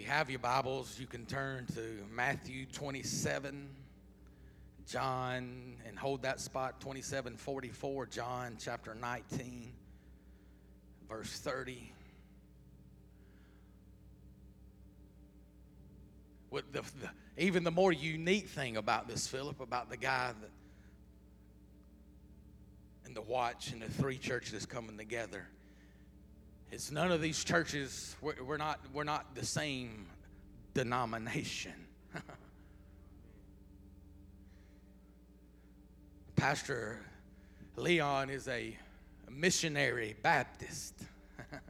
you have your Bibles, you can turn to Matthew 27, John, and hold that spot 27 44, John chapter 19, verse 30. What the, the, even the more unique thing about this, Philip, about the guy that and the watch and the three churches coming together it's none of these churches, we're, we're not, we're not the same denomination. Pastor Leon is a missionary Baptist. and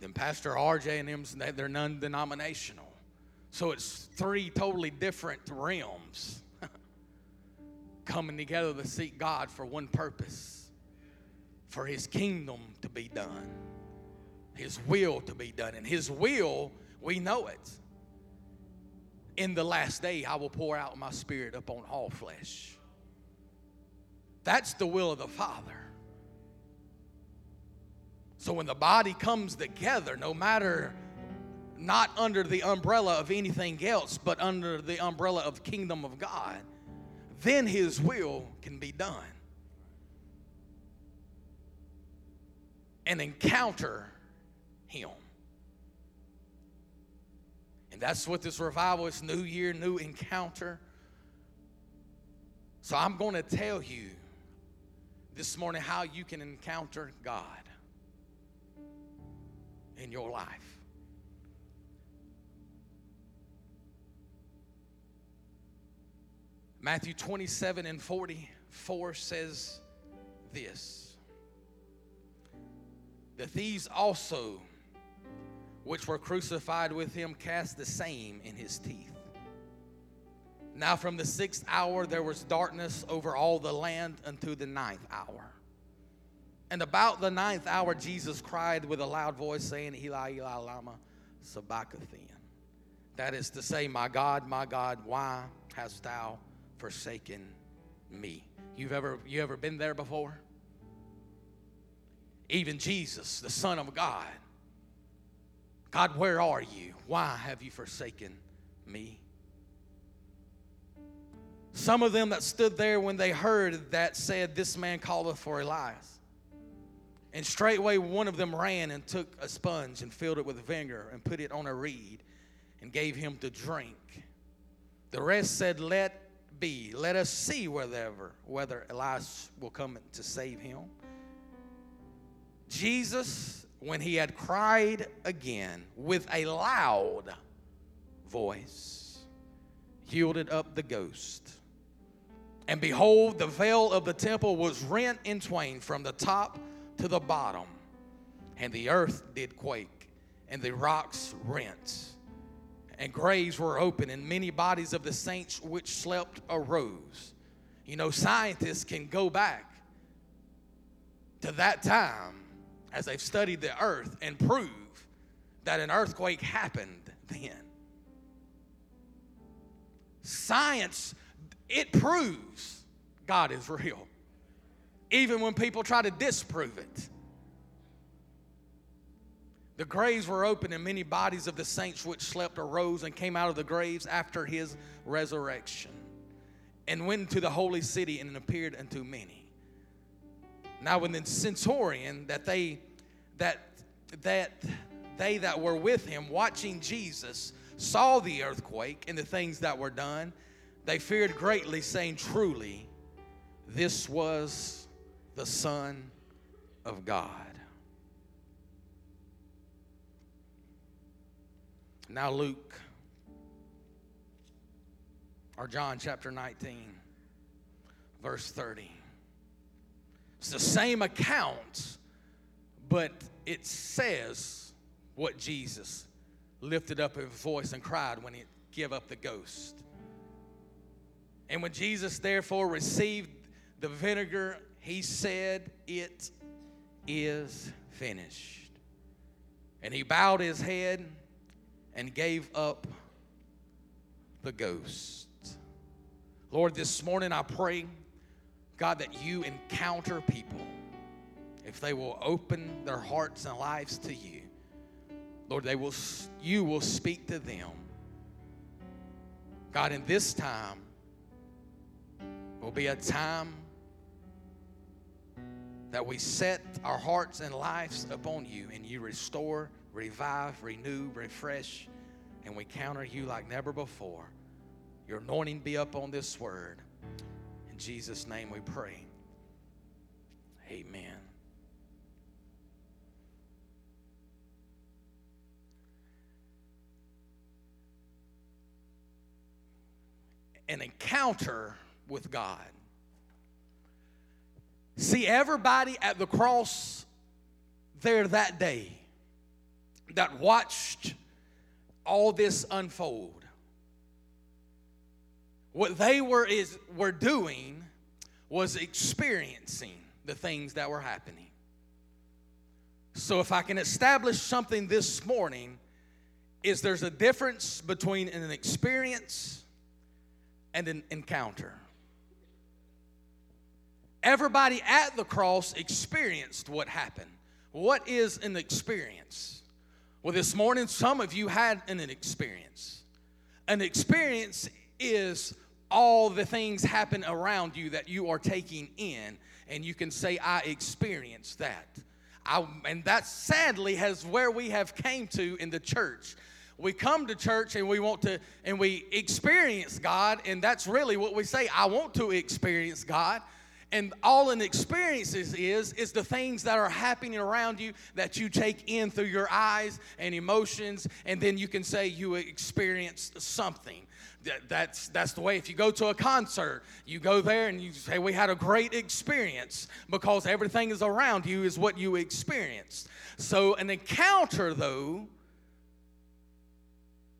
then Pastor RJ and them, they're non denominational. So it's three totally different realms coming together to seek God for one purpose for His kingdom to be done, His will to be done. And His will, we know it. In the last day, I will pour out my spirit upon all flesh. That's the will of the Father. So when the body comes together, no matter not under the umbrella of anything else, but under the umbrella of kingdom of God, then his will can be done. And encounter him. And that's what this revival is new year, new encounter. So I'm going to tell you this morning how you can encounter God in your life. Matthew 27 and 44 says this The thieves also, which were crucified with him, cast the same in his teeth. Now, from the sixth hour, there was darkness over all the land unto the ninth hour. And about the ninth hour, Jesus cried with a loud voice, saying, Eli, Eli, Lama Sabachthani. That is to say, My God, my God, why hast thou forsaken me. You've ever you ever been there before? Even Jesus, the Son of God. God, where are you? Why have you forsaken me? Some of them that stood there when they heard that said, This man calleth for Elias. And straightway one of them ran and took a sponge and filled it with vinegar and put it on a reed and gave him to drink. The rest said, Let be. Let us see whether, whether Elias will come to save him. Jesus, when he had cried again with a loud voice, yielded up the ghost. And behold, the veil of the temple was rent in twain from the top to the bottom, and the earth did quake, and the rocks rent and graves were open, and many bodies of the saints which slept arose. You know, scientists can go back to that time as they've studied the earth and prove that an earthquake happened then. Science, it proves God is real, even when people try to disprove it. The graves were open, and many bodies of the saints which slept arose and came out of the graves after his resurrection, and went into the holy city and appeared unto many. Now, when the centurion that they that that they that were with him watching Jesus saw the earthquake and the things that were done, they feared greatly, saying, Truly, this was the Son of God. Now, Luke, or John chapter 19, verse 30. It's the same account, but it says what Jesus lifted up his voice and cried when he gave up the ghost. And when Jesus therefore received the vinegar, he said, It is finished. And he bowed his head and gave up the ghost. Lord, this morning I pray, God, that you encounter people if they will open their hearts and lives to you, Lord, they will you will speak to them. God, in this time will be a time that we set our hearts and lives upon you and you restore, revive, renew, refresh, and we counter you like never before. Your anointing be up on this word. In Jesus' name we pray. Amen. An encounter with God. See, everybody at the cross there that day that watched all this unfold, what they were, is, were doing was experiencing the things that were happening. So, if I can establish something this morning, is there's a difference between an experience and an encounter. Everybody at the cross experienced what happened. What is an experience? Well, this morning, some of you had an experience. An experience is all the things happen around you that you are taking in, and you can say, I experienced that. I, and that sadly has where we have came to in the church we come to church and we want to and we experience god and that's really what we say i want to experience god and all an experience is, is the things that are happening around you that you take in through your eyes and emotions and then you can say you experienced something. That's that's the way. If you go to a concert you go there and you say we had a great experience because everything is around you is what you experienced. So an encounter though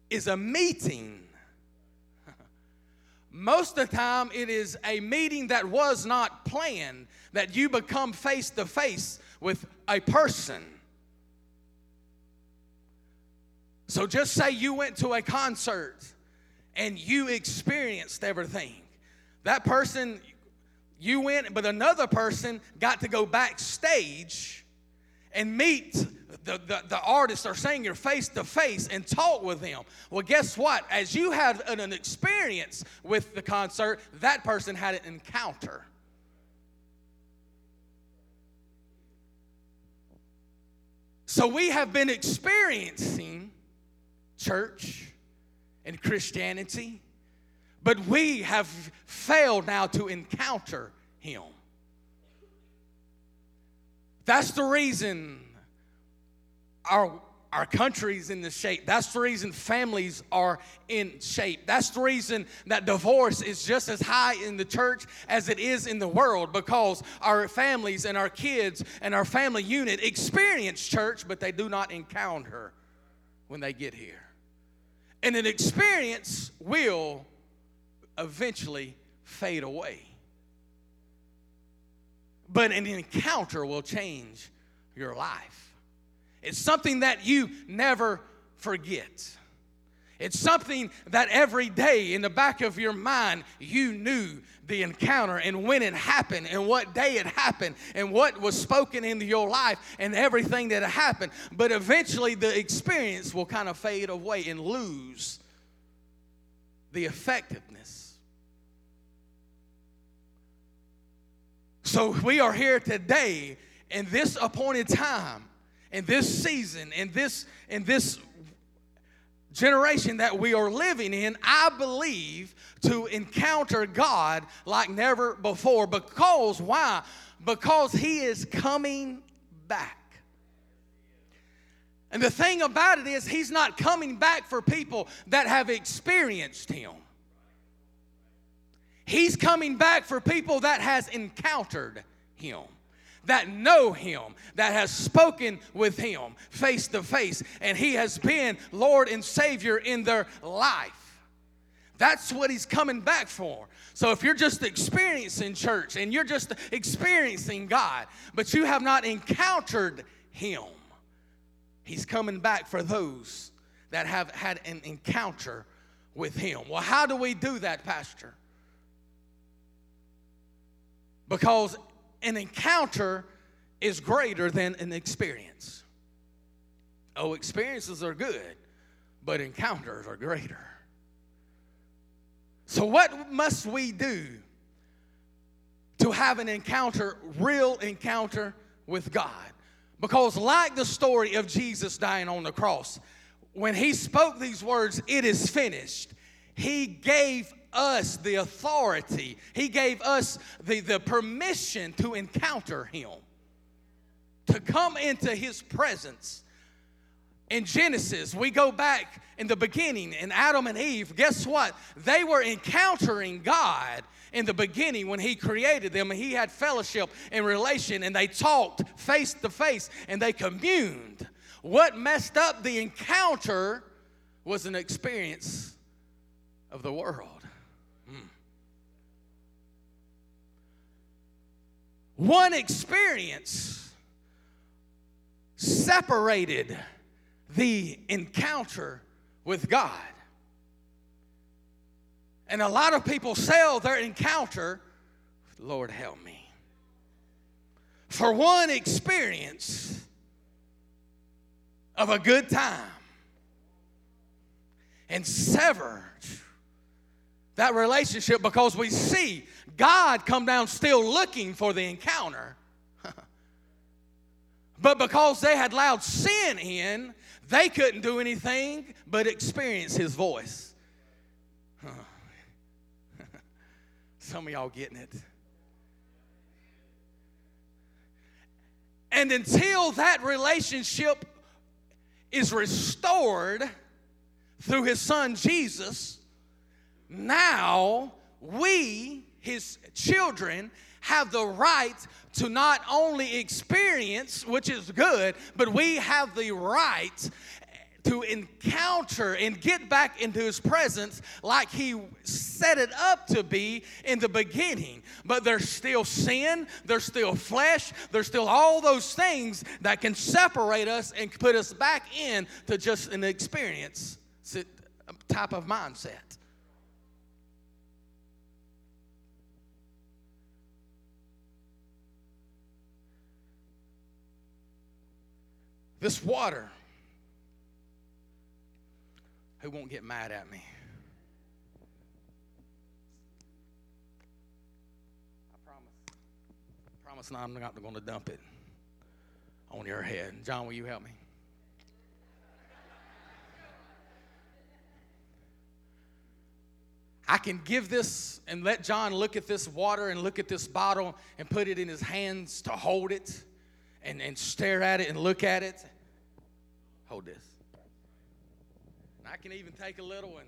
is a meeting most of the time, it is a meeting that was not planned, that you become face to face with a person. So just say you went to a concert and you experienced everything. That person, you went, but another person got to go backstage and meet the, the, the artists or singer face to face and talk with them. Well, guess what? As you had an, an experience with the concert, that person had an encounter. So we have been experiencing church and Christianity, but we have failed now to encounter Him. That's the reason our our country's in the shape. That's the reason families are in shape. That's the reason that divorce is just as high in the church as it is in the world because our families and our kids and our family unit experience church, but they do not encounter when they get here. And an experience will eventually fade away. But an encounter will change your life. It's something that you never forget. It's something that every day in the back of your mind you knew the encounter and when it happened and what day it happened and what was spoken into your life and everything that happened. But eventually the experience will kind of fade away and lose the effectiveness. So we are here today in this appointed time in this season, in this, in this generation that we are living in, I believe, to encounter God like never before. Because, why? Because He is coming back. And the thing about it is, He's not coming back for people that have experienced Him. He's coming back for people that has encountered Him that know him, that has spoken with him face to face, and he has been Lord and Savior in their life. That's what he's coming back for. So if you're just experiencing church and you're just experiencing God, but you have not encountered him, he's coming back for those that have had an encounter with him. Well, how do we do that, Pastor? Because an encounter is greater than an experience. Oh, experiences are good, but encounters are greater. So, what must we do to have an encounter, real encounter with God? Because, like the story of Jesus dying on the cross, when he spoke these words, it is finished, he gave us the authority, he gave us the, the permission to encounter him, to come into his presence. In Genesis, we go back in the beginning, in Adam and Eve, guess what? They were encountering God in the beginning when He created them, and He had fellowship and relation, and they talked face to face and they communed. What messed up the encounter was an experience of the world. One experience separated the encounter with God. And a lot of people sell their encounter, Lord help me, for one experience of a good time and sever that relationship because we see God come down still looking for the encounter. but because they had allowed sin in, they couldn't do anything but experience his voice. Some of y'all getting it. And until that relationship is restored through his son Jesus, now we, his children, have the right to not only experience, which is good, but we have the right to encounter and get back into his presence like he set it up to be in the beginning. But there's still sin, there's still flesh, there's still all those things that can separate us and put us back in to just an experience type of mindset. This water who won't get mad at me. I promise. I promise now I'm not going to dump it on your head. John, will you help me? I can give this and let John look at this water and look at this bottle and put it in his hands to hold it and, and stare at it and look at it. Hold this. I can even take a little one.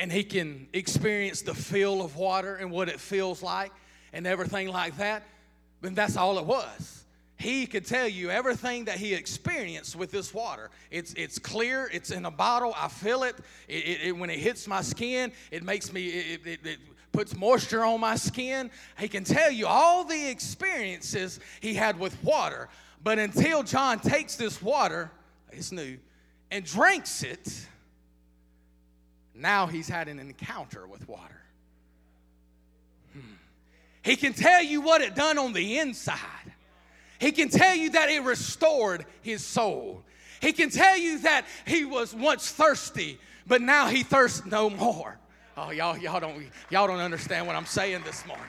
and he can experience the feel of water and what it feels like and everything like that. But that's all it was. He could tell you everything that he experienced with this water. It's, it's clear, it's in a bottle, I feel it. It, it, it when it hits my skin, it makes me, it puts moisture on my skin. He can tell you all the experiences he had with water. But until John takes this water, it's new, and drinks it, now he's had an encounter with water. Hmm. He can tell you what it done on the inside. He can tell you that it restored his soul. He can tell you that he was once thirsty, but now he thirsts no more. Oh, y'all, y'all don't, y'all don't understand what I'm saying this morning.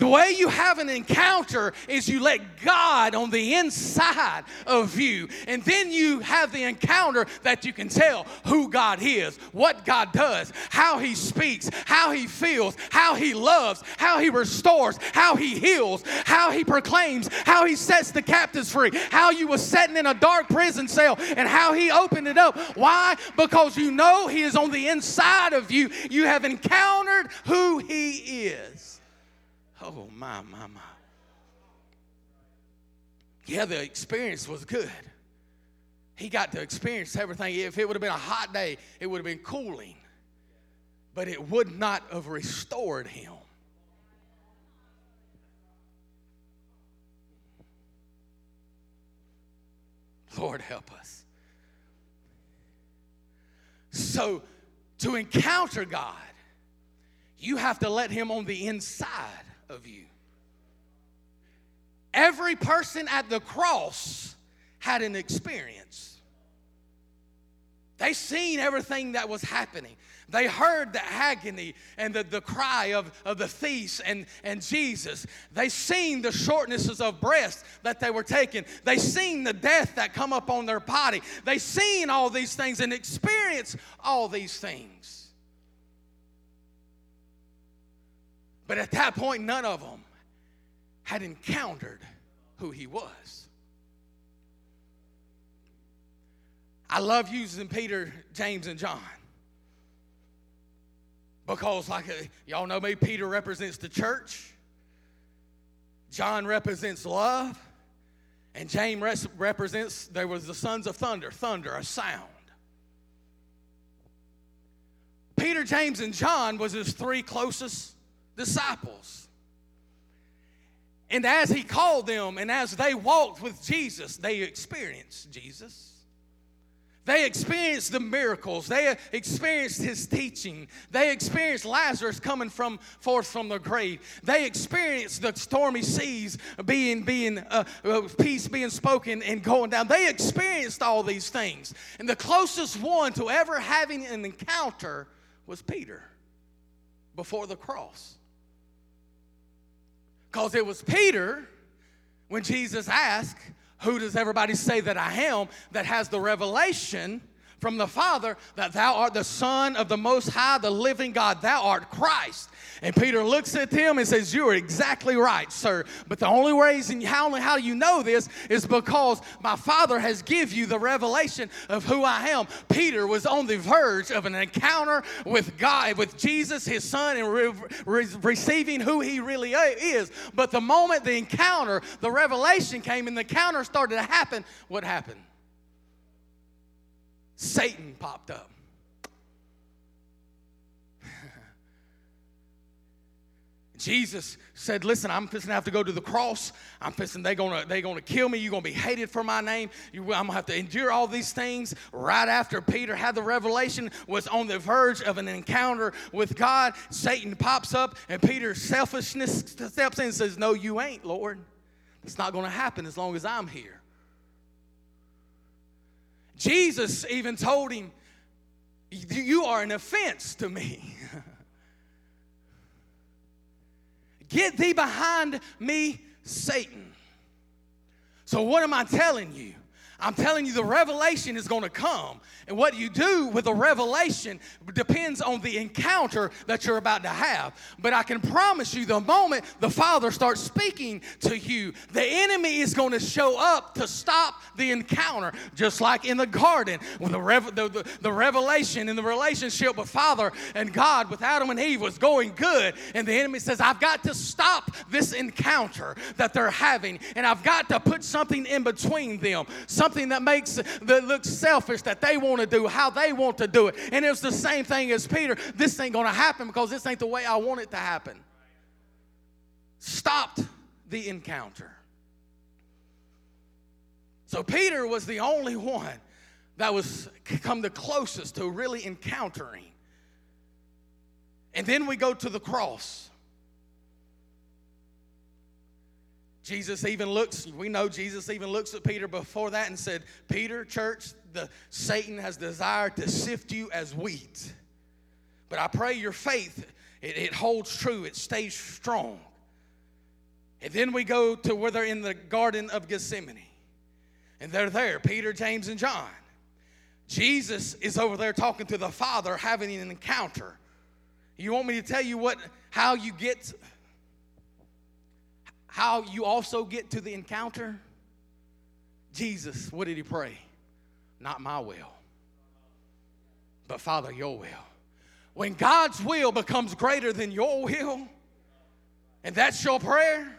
The way you have an encounter is you let God on the inside of you, and then you have the encounter that you can tell who God is, what God does, how He speaks, how He feels, how He loves, how He restores, how He heals, how He proclaims, how He sets the captives free, how you were sitting in a dark prison cell, and how He opened it up. Why? Because you know He is on the inside of you. You have encountered who He is. Oh, my, my, my. Yeah, the experience was good. He got to experience everything. If it would have been a hot day, it would have been cooling. But it would not have restored him. Lord, help us. So, to encounter God, you have to let Him on the inside of you. Every person at the cross had an experience. They seen everything that was happening. They heard the agony and the, the cry of, of the thieves and, and Jesus. They seen the shortnesses of breath that they were taking. They seen the death that come up on their body. They seen all these things and experienced all these things. But at that point, none of them had encountered who he was. I love using Peter, James, and John. Because, like uh, y'all know me, Peter represents the church, John represents love, and James represents, there was the sons of thunder, thunder, a sound. Peter, James, and John was his three closest disciples. And as he called them and as they walked with Jesus, they experienced Jesus. They experienced the miracles. They experienced his teaching. They experienced Lazarus coming from forth from the grave. They experienced the stormy seas being being uh, uh, peace being spoken and going down. They experienced all these things. And the closest one to ever having an encounter was Peter before the cross. Because it was Peter when Jesus asked, Who does everybody say that I am? that has the revelation from the Father that thou art the Son of the Most High, the living God. Thou art Christ. And Peter looks at him and says, You are exactly right, sir. But the only reason how, how you know this is because my Father has give you the revelation of who I am. Peter was on the verge of an encounter with God, with Jesus, his son, and re- re- receiving who he really is. But the moment the encounter, the revelation came and the encounter started to happen, what happened? Satan popped up. Jesus said, Listen, I'm fixing to have to go to the cross. I'm fixing, they're gonna, they're gonna kill me. You're gonna be hated for my name. You, I'm gonna have to endure all these things. Right after Peter had the revelation, was on the verge of an encounter with God, Satan pops up, and Peter's selfishness steps in and says, No, you ain't, Lord. It's not gonna happen as long as I'm here. Jesus even told him, You are an offense to me. Get thee behind me, Satan. So, what am I telling you? I'm telling you, the revelation is going to come. And what you do with the revelation depends on the encounter that you're about to have. But I can promise you, the moment the Father starts speaking to you, the enemy is going to show up to stop the encounter, just like in the garden when the, rev- the, the, the revelation in the relationship with Father and God with Adam and Eve was going good. And the enemy says, I've got to stop this encounter that they're having, and I've got to put something in between them. Something something that makes that looks selfish that they want to do, how they want to do it. And it's the same thing as Peter. This ain't to happen because this ain't the way I want it to happen. Stopped the encounter. So Peter was the only one that was come the closest to really encountering. And then we go to the cross. Jesus even looks, we know Jesus even looks at Peter before that and said, Peter, church, the Satan has desired to sift you as wheat. But I pray your faith, it, it holds true, it stays strong. And then we go to where they're in the Garden of Gethsemane. And they're there, Peter, James, and John. Jesus is over there talking to the Father, having an encounter. You want me to tell you what how you get how you also get to the encounter? Jesus, what did he pray? Not my will, but Father, your will. When God's will becomes greater than your will, and that's your prayer,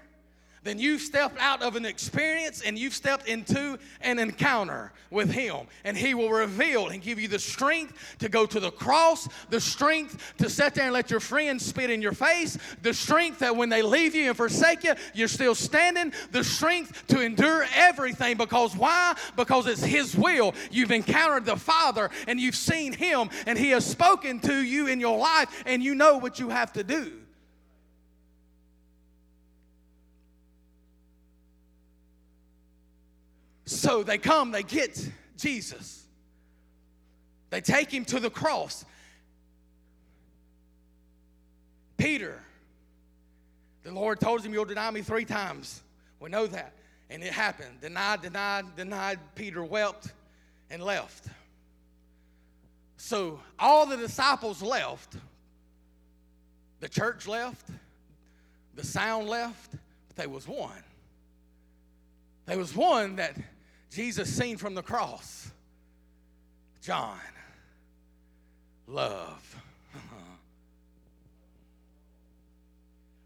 then you've stepped out of an experience and you've stepped into an encounter with Him. And He will reveal and give you the strength to go to the cross, the strength to sit there and let your friends spit in your face, the strength that when they leave you and forsake you, you're still standing, the strength to endure everything. Because why? Because it's His will. You've encountered the Father and you've seen Him and He has spoken to you in your life and you know what you have to do. So they come, they get Jesus. They take him to the cross. Peter, the Lord told him, You'll deny me three times. We know that. And it happened. Denied, denied, denied. Peter wept and left. So all the disciples left. The church left. The sound left. But there was one. There was one that Jesus seen from the cross. John. Love.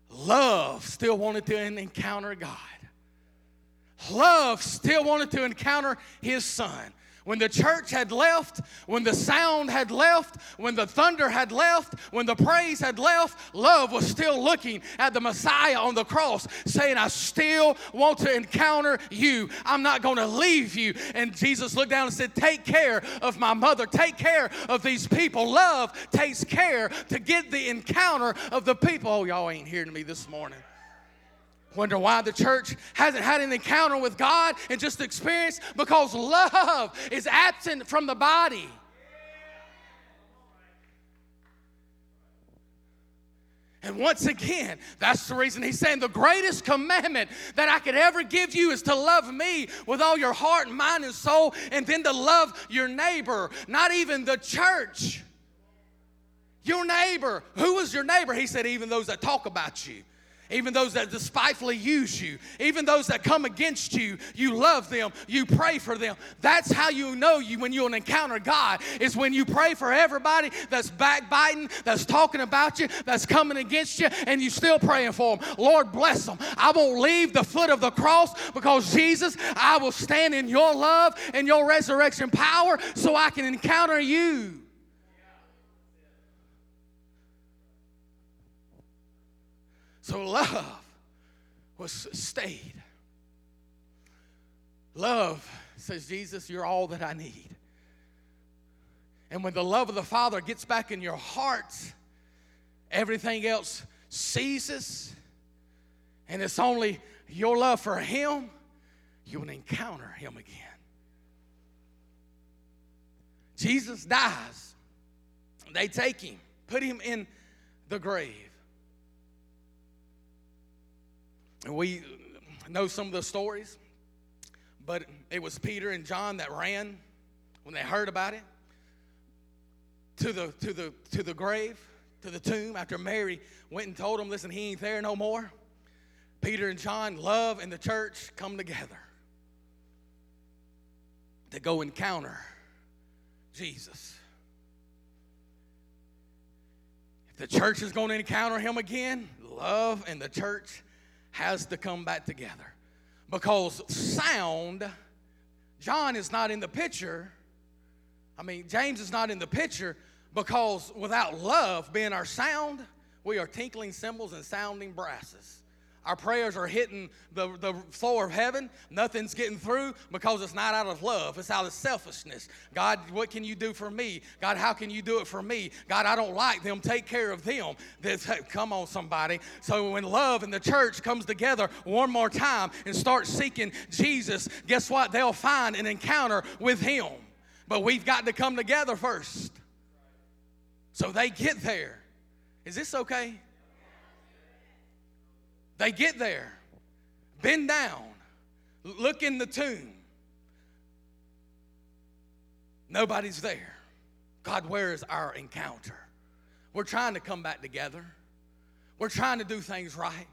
Love still wanted to encounter God. Love still wanted to encounter his son. When the church had left, when the sound had left, when the thunder had left, when the praise had left, love was still looking at the Messiah on the cross, saying, I still want to encounter you. I'm not going to leave you. And Jesus looked down and said, Take care of my mother, take care of these people. Love takes care to get the encounter of the people. Oh, y'all ain't hearing me this morning. Wonder why the church hasn't had an encounter with God and just experience because love is absent from the body. And once again, that's the reason he's saying the greatest commandment that I could ever give you is to love me with all your heart, and mind, and soul, and then to love your neighbor, not even the church. Your neighbor. Who was your neighbor? He said, even those that talk about you even those that despitefully use you, even those that come against you, you love them, you pray for them. That's how you know you when you encounter God, is when you pray for everybody that's backbiting, that's talking about you, that's coming against you, and you still praying for them. Lord, bless them. I won't leave the foot of the cross because Jesus, I will stand in your love and your resurrection power so I can encounter you. So love was stayed. Love says, Jesus, you're all that I need. And when the love of the Father gets back in your heart, everything else ceases. And it's only your love for Him, you will encounter Him again. Jesus dies. They take Him, put Him in the grave. We know some of the stories, but it was Peter and John that ran when they heard about it to the to the to the grave, to the tomb after Mary went and told them, listen, he ain't there no more. Peter and John, love and the church come together to go encounter Jesus. If the church is going to encounter him again, love and the church has to come back together. Because sound, John is not in the picture. I mean, James is not in the picture because without love being our sound, we are tinkling cymbals and sounding brasses. Our prayers are hitting the, the floor of heaven. Nothing's getting through because it's not out of love. It's out of selfishness. God, what can you do for me? God, how can you do it for me? God, I don't like them. Take care of them. This, come on, somebody. So when love and the church comes together one more time and start seeking Jesus, guess what? They'll find an encounter with Him. But we've got to come together first. So they get there. Is this okay? They get there, bend down, look in the tomb. Nobody's there. God, where is our encounter? We're trying to come back together. We're trying to do things right.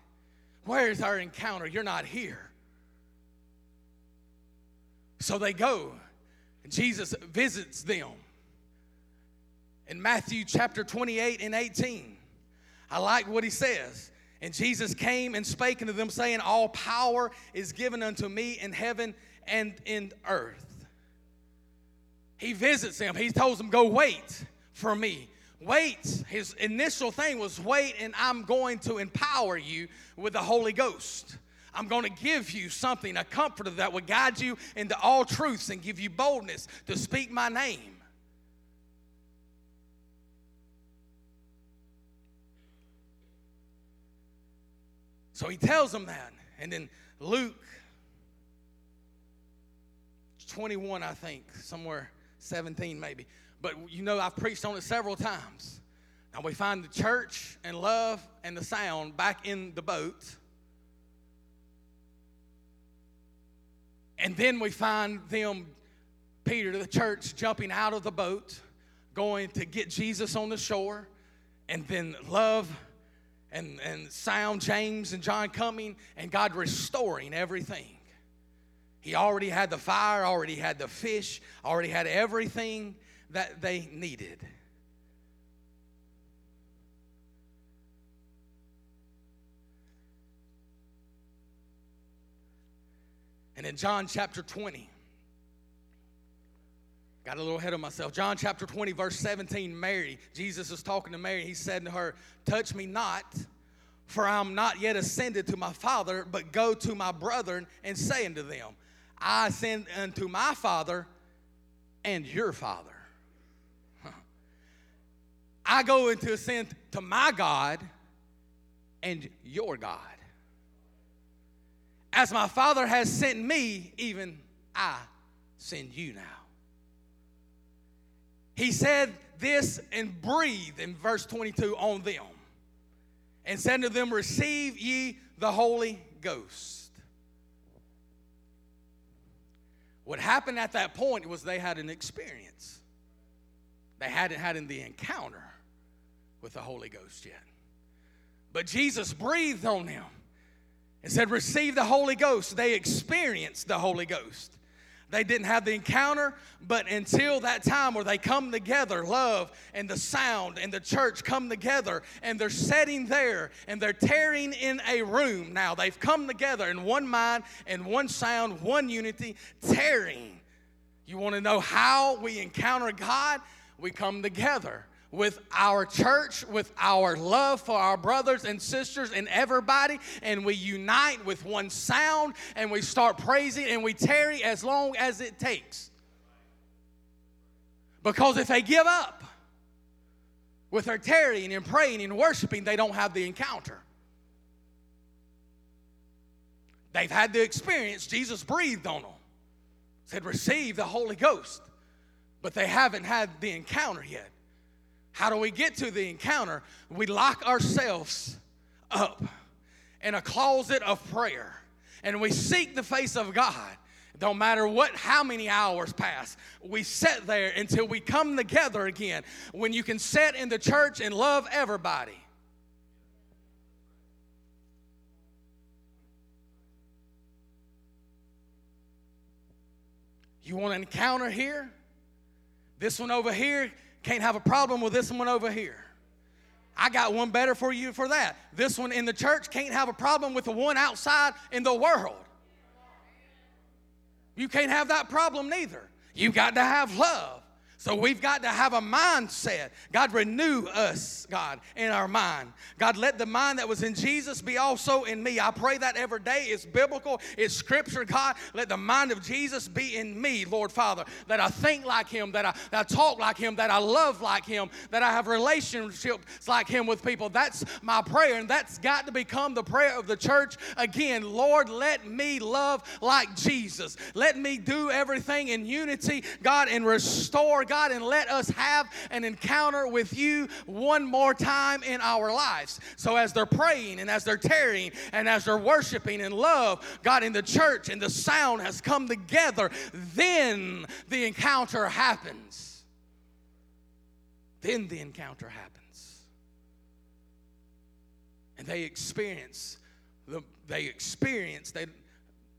Where is our encounter? You're not here. So they go. And Jesus visits them. In Matthew chapter 28 and 18, I like what he says. And Jesus came and spake unto them, saying, All power is given unto me in heaven and in earth. He visits them. He tells them, Go wait for me. Wait. His initial thing was wait, and I'm going to empower you with the Holy Ghost. I'm going to give you something, a comforter that will guide you into all truths and give you boldness to speak my name. So he tells them that. And then Luke 21, I think, somewhere 17 maybe. But you know, I've preached on it several times. Now we find the church and love and the sound back in the boat. And then we find them, Peter, the church, jumping out of the boat, going to get Jesus on the shore. And then love and, and sound, James and John coming, and God restoring everything. He already had the fire, already had the fish, already had everything that they needed. And in John chapter 20, got a little ahead of myself. John chapter 20, verse 17, Mary, Jesus is talking to Mary. He said to her, Touch me not, for I am not yet ascended to my Father, but go to my brethren and say unto them, I ascend unto my Father and your Father. I go into ascend to my God and your God. As my Father has sent me, even I send you now. He said this and breathed in verse 22 on them and said to them, Receive ye the Holy Ghost. What happened at that point was they had an experience. They hadn't had in the encounter with the Holy Ghost yet. But Jesus breathed on them and said, Receive the Holy Ghost. They experienced the Holy Ghost. They didn't have the encounter, but until that time where they come together, love and the sound and the church come together and they're sitting there and they're tearing in a room now. They've come together in one mind and one sound, one unity, tearing. You want to know how we encounter God? We come together with our church, with our love for our brothers and sisters and everybody, and we unite with one sound and we start praising and we tarry as long as it takes. Because if they give up with their tarrying and praying and worshiping, they don't have the encounter. They've had the experience. Jesus breathed on them, said, Receive the Holy Ghost. But they haven't had the encounter yet. How do we get to the encounter? We lock ourselves up in a closet of prayer and we seek the face of God. Don't matter what, how many hours pass, we sit there until we come together again. When you can sit in the church and love everybody. You want an encounter here? This one over here can't have a problem with this one over here. I got one better for you for that. This one in the church can't have a problem with the one outside in the world. You can't have that problem neither. You got to have love. So we've got to have a mindset. God, renew us, God, in our mind. God, let the mind that was in Jesus be also in me. I pray that every day. It's biblical, it's scripture, God. Let the mind of Jesus be in me, Lord Father, that I think like Him, that I, that I talk like Him, that I love like Him, that I have relationships like Him with people. That's my prayer, and that's got to become the prayer of the church again. Lord, let me love like Jesus. Let me do everything in unity, God, and restore God, and let us have an encounter with you one more time in our lives. So, as they're praying and as they're tarrying and as they're worshiping in love, God, in the church and the sound has come together, then the encounter happens. Then the encounter happens. And they experience the, they experience, they,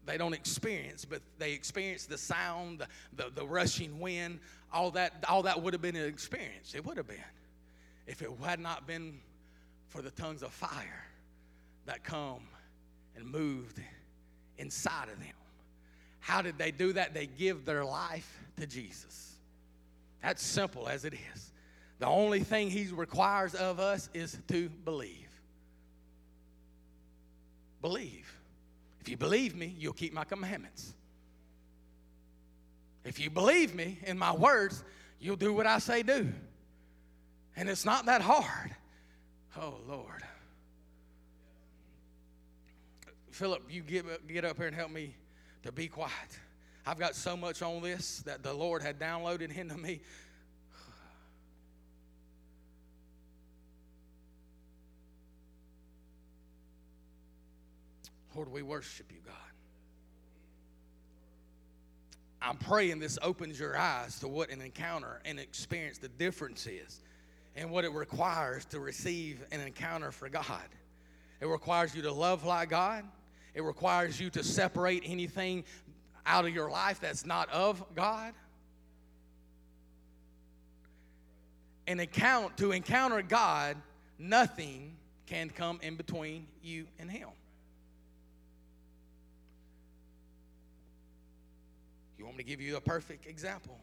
they don't experience, but they experience the sound, the, the, the, rushing wind, all that, all that would have been an experience. It would have been if it had not been for the tongues of fire that come and moved inside of them. How did they do that? They give their life to Jesus. That's simple as it is. The only thing he requires of us is to believe. Believe. If you believe me, you'll keep my commandments. If you believe me in my words, you'll do what I say do. And it's not that hard. Oh, Lord. Philip, you get, get up here and help me to be quiet. I've got so much on this that the Lord had downloaded into me. Lord, we worship you, God. I'm praying this opens your eyes to what an encounter and experience the difference is and what it requires to receive an encounter for God. It requires you to love like God. It requires you to separate anything out of your life that's not of God. And account to encounter God, nothing can come in between you and Him. You want me to give you a perfect example?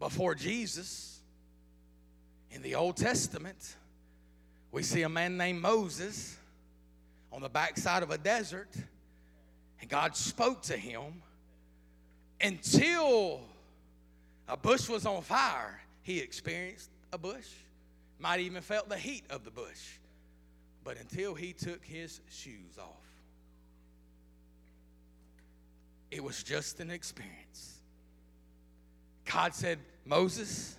Before Jesus, in the Old Testament, we see a man named Moses on the backside of a desert, and God spoke to him until a bush was on fire. He experienced a bush, might even felt the heat of the bush, but until he took his shoes off. It was just an experience. God said, Moses,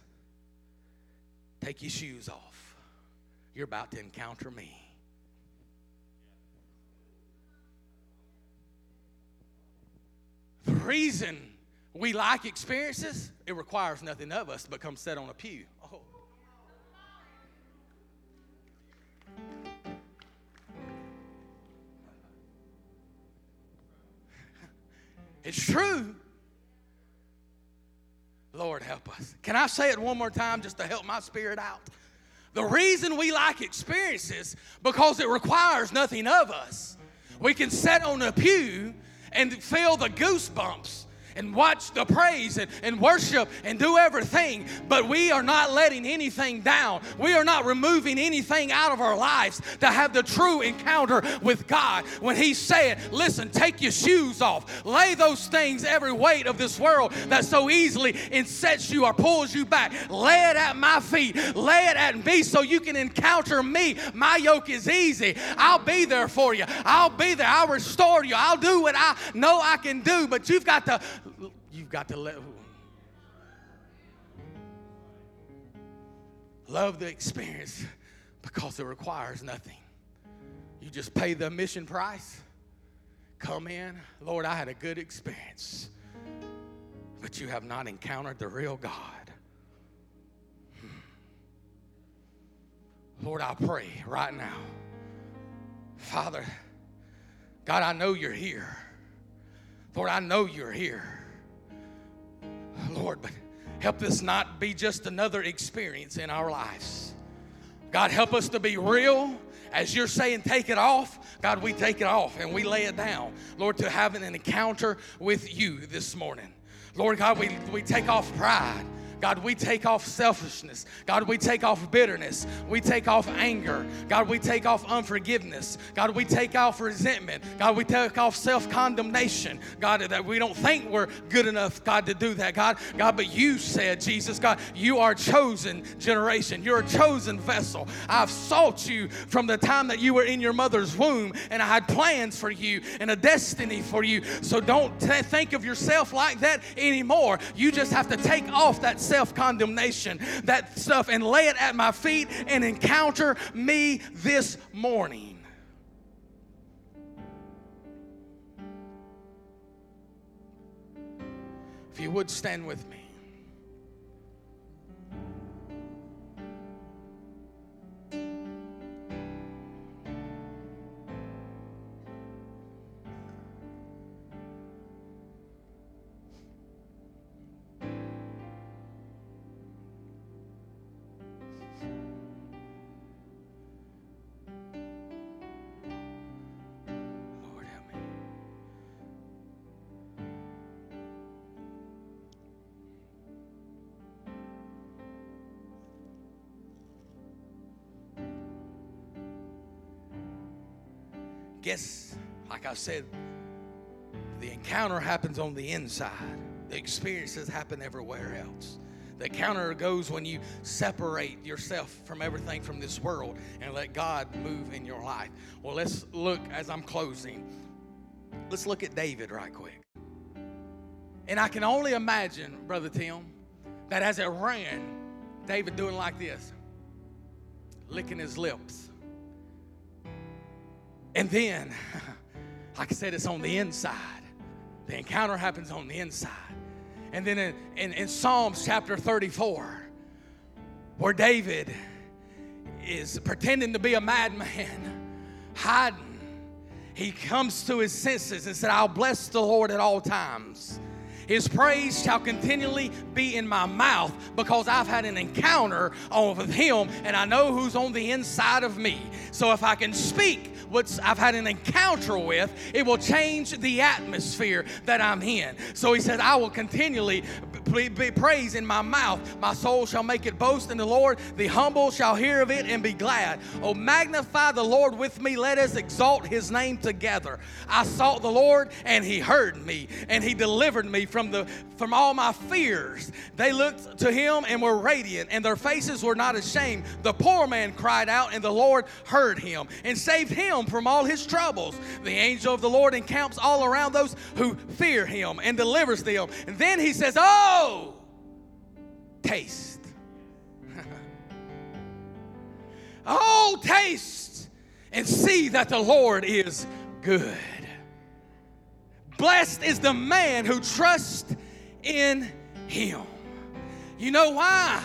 take your shoes off. You're about to encounter me. The reason we like experiences, it requires nothing of us but come sit on a pew. It's true. Lord, help us. Can I say it one more time just to help my spirit out? The reason we like experiences because it requires nothing of us. We can sit on a pew and feel the goosebumps and watch the praise and, and worship and do everything, but we are not letting anything down. We are not removing anything out of our lives to have the true encounter with God. When He said, Listen, take your shoes off, lay those things, every weight of this world that so easily insets you or pulls you back, lay it at my feet, lay it at me so you can encounter me. My yoke is easy. I'll be there for you. I'll be there. I'll restore you. I'll do what I know I can do, but you've got to you've got to let love the experience because it requires nothing. You just pay the admission price, come in. Lord, I had a good experience, but you have not encountered the real God. Lord, I pray right now. Father, God, I know you're here. Lord, I know you're here. Lord, but help this not be just another experience in our lives. God, help us to be real. As you're saying, take it off, God, we take it off and we lay it down. Lord, to having an encounter with you this morning. Lord God, we, we take off pride. God, we take off selfishness. God, we take off bitterness. We take off anger. God, we take off unforgiveness. God, we take off resentment. God, we take off self condemnation. God, that we don't think we're good enough, God, to do that. God, God, but you said, Jesus, God, you are chosen generation. You're a chosen vessel. I've sought you from the time that you were in your mother's womb, and I had plans for you and a destiny for you. So don't t- think of yourself like that anymore. You just have to take off that self condemnation, that stuff, and lay it at my feet and encounter me this morning. If you would stand with me. Guess, like I said, the encounter happens on the inside. The experiences happen everywhere else. The encounter goes when you separate yourself from everything from this world and let God move in your life. Well, let's look as I'm closing. Let's look at David right quick. And I can only imagine, Brother Tim, that as it ran, David doing like this, licking his lips. And then, like I said, it's on the inside. The encounter happens on the inside. And then in, in, in Psalms chapter 34, where David is pretending to be a madman, hiding, he comes to his senses and said, I'll bless the Lord at all times. His praise shall continually be in my mouth because I've had an encounter with Him and I know who's on the inside of me. So if I can speak what I've had an encounter with, it will change the atmosphere that I'm in. So He said, I will continually be praise in my mouth. My soul shall make it boast in the Lord. The humble shall hear of it and be glad. Oh, magnify the Lord with me. Let us exalt his name together. I sought the Lord and he heard me and he delivered me from the from all my fears. They looked to him and were radiant and their faces were not ashamed. The poor man cried out and the Lord heard him and saved him from all his troubles. The angel of the Lord encamps all around those who fear him and delivers them. And then he says, "Oh, taste. oh, taste and see that the Lord is good. Blessed is the man who trusts in him. You know why?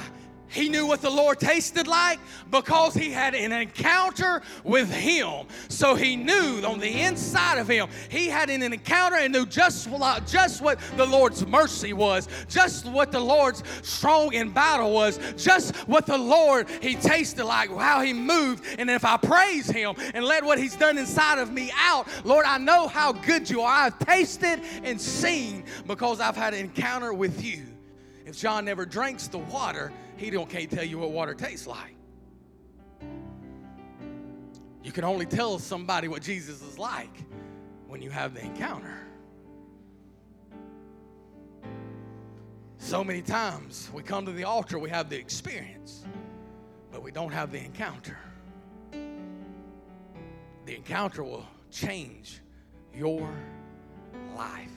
He knew what the Lord tasted like because he had an encounter with him. So he knew on the inside of him, he had an encounter and knew just, just what the Lord's mercy was, just what the Lord's strong in battle was, just what the Lord he tasted like, how he moved. And if I praise him and let what he's done inside of me out, Lord, I know how good you are. I've tasted and seen because I've had an encounter with you. If John never drinks the water, he don't can't tell you what water tastes like. You can only tell somebody what Jesus is like when you have the encounter. So many times we come to the altar, we have the experience, but we don't have the encounter. The encounter will change your life.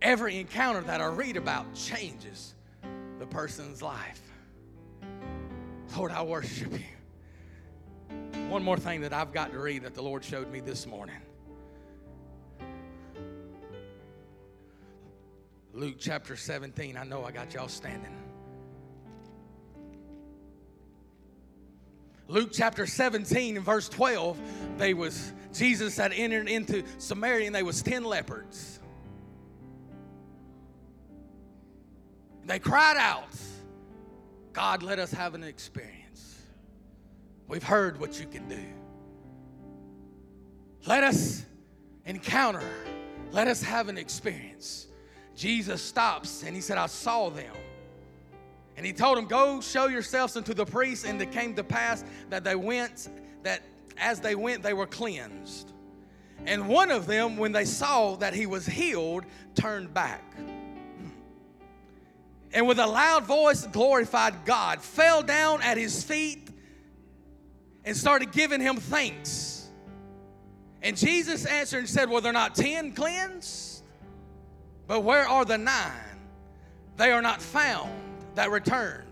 Every encounter that I read about changes the person's life. Lord, I worship you. One more thing that I've got to read that the Lord showed me this morning. Luke chapter 17. I know I got y'all standing. Luke chapter 17 and verse 12, they was Jesus had entered into Samaria and they was 10 leopards. They cried out, God, let us have an experience. We've heard what you can do. Let us encounter, let us have an experience. Jesus stops and he said, I saw them. And he told them, Go show yourselves unto the priests. And it came to pass that they went, that as they went, they were cleansed. And one of them, when they saw that he was healed, turned back and with a loud voice glorified God, fell down at his feet and started giving him thanks. And Jesus answered and said, Well, they're not ten cleansed, but where are the nine? They are not found that returned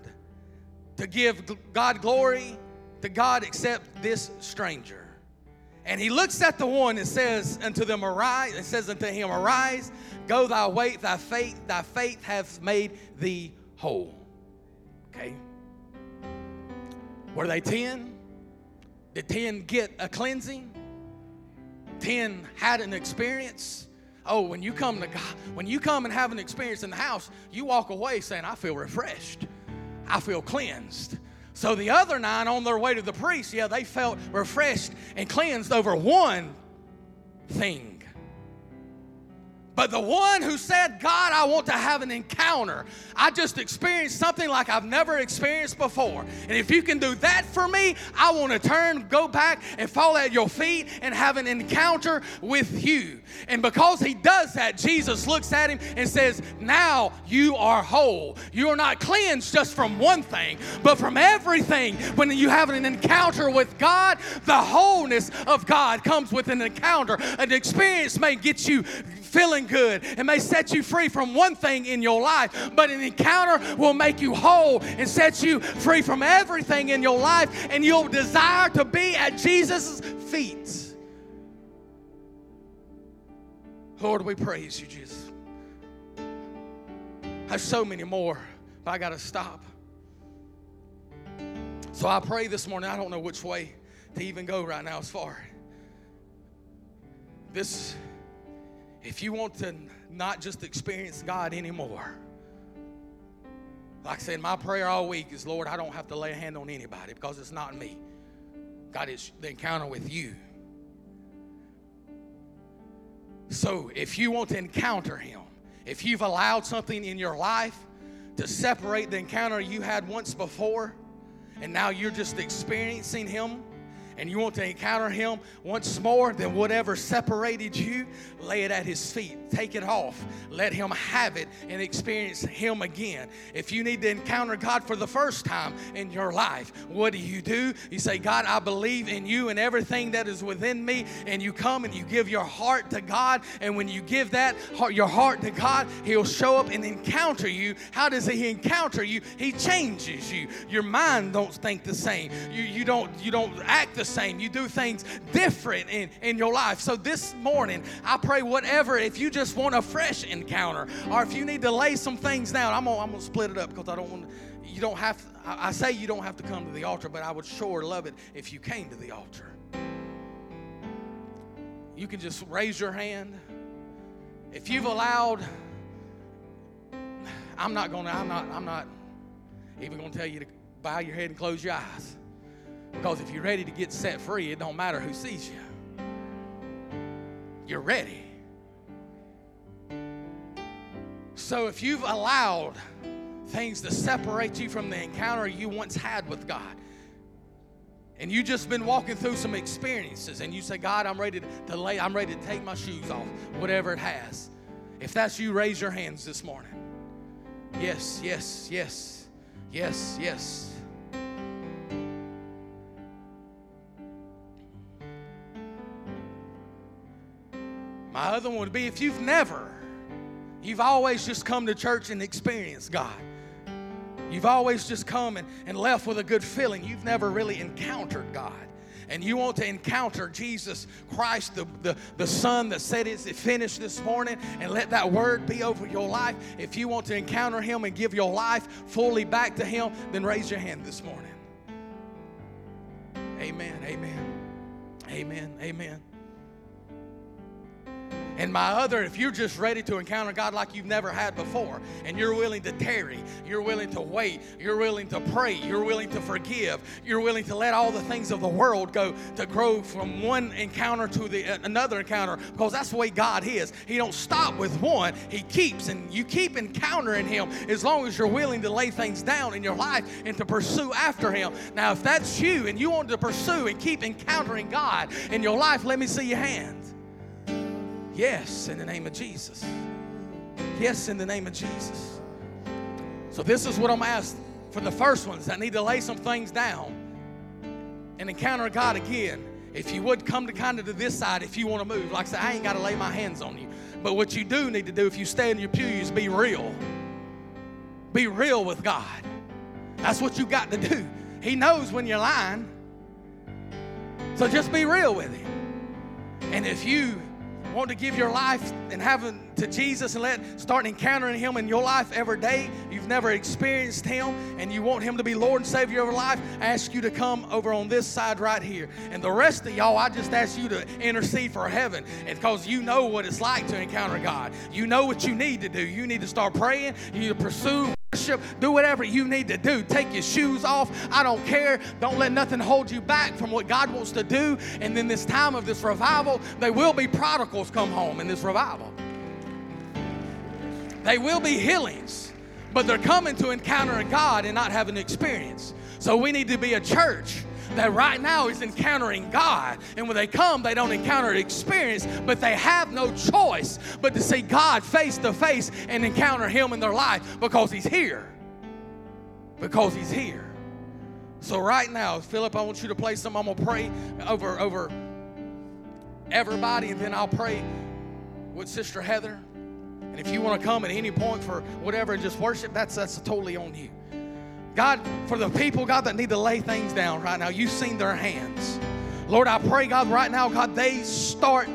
to give God glory to God except this stranger. And he looks at the one and says unto them, Arise, and says unto him, Arise, Go thy way, thy faith, thy faith hath made thee whole. Okay? Were they 10? Did 10 get a cleansing? 10 had an experience? Oh, when you come to God, when you come and have an experience in the house, you walk away saying, I feel refreshed. I feel cleansed. So the other nine on their way to the priest, yeah, they felt refreshed and cleansed over one thing. But the one who said, God, I want to have an encounter, I just experienced something like I've never experienced before. And if you can do that for me, I want to turn, go back, and fall at your feet and have an encounter with you. And because he does that, Jesus looks at him and says, Now you are whole. You are not cleansed just from one thing, but from everything. When you have an encounter with God, the wholeness of God comes with an encounter. An experience may get you feeling good. It may set you free from one thing in your life, but an encounter will make you whole and set you free from everything in your life, and you'll desire to be at Jesus' feet. Lord, we praise you, Jesus. There's so many more, but I got to stop. So I pray this morning, I don't know which way to even go right now as far. This, if you want to not just experience God anymore, like I said, my prayer all week is, Lord, I don't have to lay a hand on anybody because it's not me. God, it's the encounter with you. So if you want to encounter Him, if you've allowed something in your life to separate the encounter you had once before, and now you're just experiencing Him and you want to encounter him once more, then whatever separated you, lay it at his feet. Take it off. Let him have it and experience him again. If you need to encounter God for the first time in your life, what do you do? You say, God, I believe in you and everything that is within me. And you come and you give your heart to God. And when you give that your heart to God, he'll show up and encounter you. How does he encounter you? He changes you. Your mind don't think the same. You, you don't you don't act the same. You do things different in, in your life. So this morning, I pray whatever, if you just want a fresh encounter or if you need to lay some things down, I'm gonna, I'm gonna split it up because I don't want you don't have I, say you don't have to come to the altar, but I would sure love it if you came to the altar. You can just raise your hand. If you've allowed, I'm not gonna, I'm not, I'm not even gonna tell you to bow your head and close your eyes. Because if you're ready to get set free, it don't matter who sees you. You're ready. So if you've allowed things to separate you from the encounter you once had with God, and you just been walking through some experiences and you say god i'm ready to lay i'm ready to take my shoes off whatever it has if that's you raise your hands this morning yes yes yes yes yes My other one would be if you've never, you've always just come to church and experienced God. You've always just come and, and left with a good feeling. You've never really encountered God. And you want to encounter Jesus Christ, the, the, the Son that said it's finished this morning, and let that word be over your life. If you want to encounter Him and give your life fully back to Him, then raise your hand this morning. Amen. Amen. Amen. Amen. And my other, if you're just ready to encounter God like you've never had before, and you're willing to tarry, you're willing to wait, you're willing to pray, you're willing to forgive, you're willing to let all the things of the world go to grow from one encounter to the uh, another encounter, because that's the way God is. He don't stop with one; He keeps, and you keep encountering Him as long as you're willing to lay things down in your life and to pursue after Him. Now, if that's you and you want to pursue and keep encountering God in your life, let me see your hands. Yes, in the name of Jesus. Yes, in the name of Jesus. So, this is what I'm asking for the first ones that need to lay some things down and encounter God again. If you would come to kind of to this side, if you want to move, like I said, I ain't got to lay my hands on you. But what you do need to do if you stay in your pews, be real. Be real with God. That's what you got to do. He knows when you're lying. So just be real with Him. And if you want to give your life and having to Jesus and let start encountering Him in your life every day, you've never experienced Him, and you want Him to be Lord and Savior of your life, I ask you to come over on this side right here. And the rest of y'all, I just ask you to intercede for heaven, because you know what it's like to encounter God. You know what you need to do. You need to start praying. You need to pursue worship, do whatever you need to do. Take your shoes off. I don't care. Don't let nothing hold you back from what God wants to do. And then this time of this revival, there will be prodigals come home in this revival. They will be healings, but they're coming to encounter God and not have an experience. So we need to be a church that right now is encountering God. And when they come, they don't encounter experience, but they have no choice but to see God face to face and encounter Him in their life because He's here. Because He's here. So right now, Philip, I want you to play some. I'm gonna pray over over everybody, and then I'll pray with Sister Heather. And if you want to come at any point for whatever and just worship, that's that's totally on you. God, for the people, God, that need to lay things down right now, you've seen their hands. Lord, I pray, God, right now, God, they start,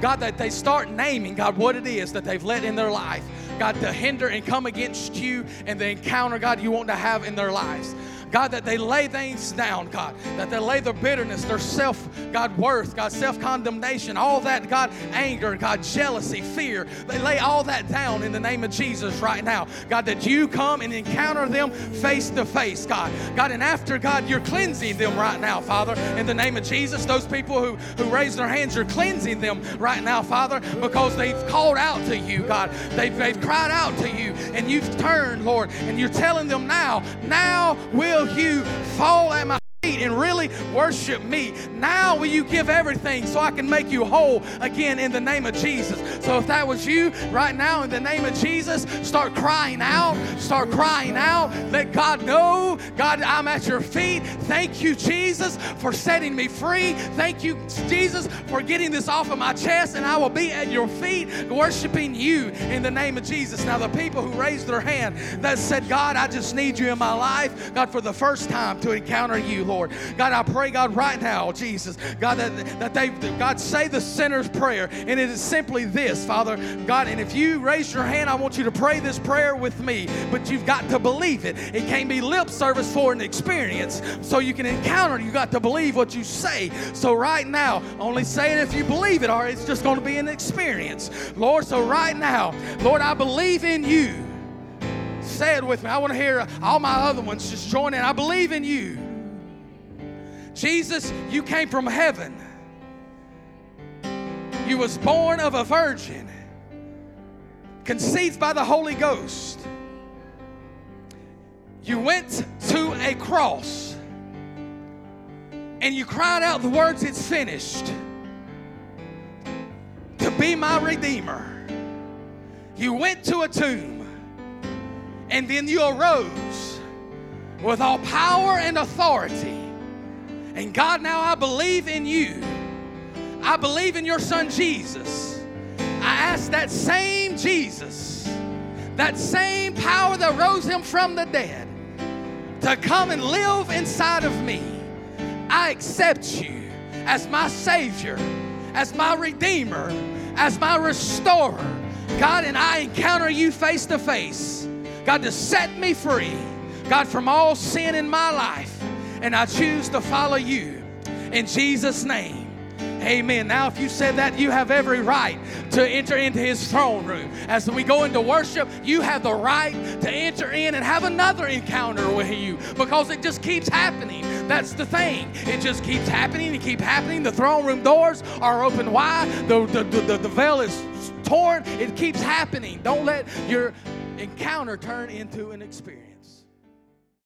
God, that they start naming, God, what it is that they've let in their life. God, to hinder and come against you and the encounter, God, you want to have in their lives. God, that they lay things down, God, that they lay their bitterness, their self, God, worth, God, self condemnation, all that, God, anger, God, jealousy, fear. They lay all that down in the name of Jesus right now. God, that you come and encounter them face to face, God. God, and after, God, you're cleansing them right now, Father, in the name of Jesus. Those people who, who raise their hands, you're cleansing them right now, Father, because they've called out to you, God. They've, they've cried out to you, and you've turned, Lord, and you're telling them now, now will you fall at my and really worship me. Now will you give everything so I can make you whole again in the name of Jesus. So if that was you right now in the name of Jesus, start crying out. Start crying out. Let God know, God, I'm at your feet. Thank you, Jesus, for setting me free. Thank you, Jesus, for getting this off of my chest, and I will be at your feet worshiping you in the name of Jesus. Now, the people who raised their hand that said, God, I just need you in my life, God, for the first time to encounter you, Lord. God, I pray, God, right now, Jesus, God, that, that they, God, say the sinner's prayer. And it is simply this, Father, God, and if you raise your hand, I want you to pray this prayer with me, but you've got to believe it. It can't be lip service for an experience. So you can encounter, you got to believe what you say. So right now, only say it if you believe it, or it's just going to be an experience. Lord, so right now, Lord, I believe in you. Say it with me. I want to hear all my other ones just join in. I believe in you. Jesus, you came from heaven. You was born of a virgin, conceived by the Holy Ghost. You went to a cross and you cried out the words, It's finished, to be my Redeemer. You went to a tomb and then you arose with all power and authority and God, now I believe in you. I believe in your son Jesus. I ask that same Jesus, that same power that rose him from the dead, to come and live inside of me. I accept you as my Savior, as my Redeemer, as my Restorer. God, and I encounter you face to face. God, to set me free, God, from all sin in my life and I choose to follow you in Jesus' name. Amen. Now, if you said that, you have every right to enter into his throne room. As we go into worship, you have the right to enter in and have another encounter with you because it just keeps happening. That's the thing. It just keeps happening and keep happening. The throne room doors are open wide, the, the, the, the veil is torn. It keeps happening. Don't let your encounter turn into an experience.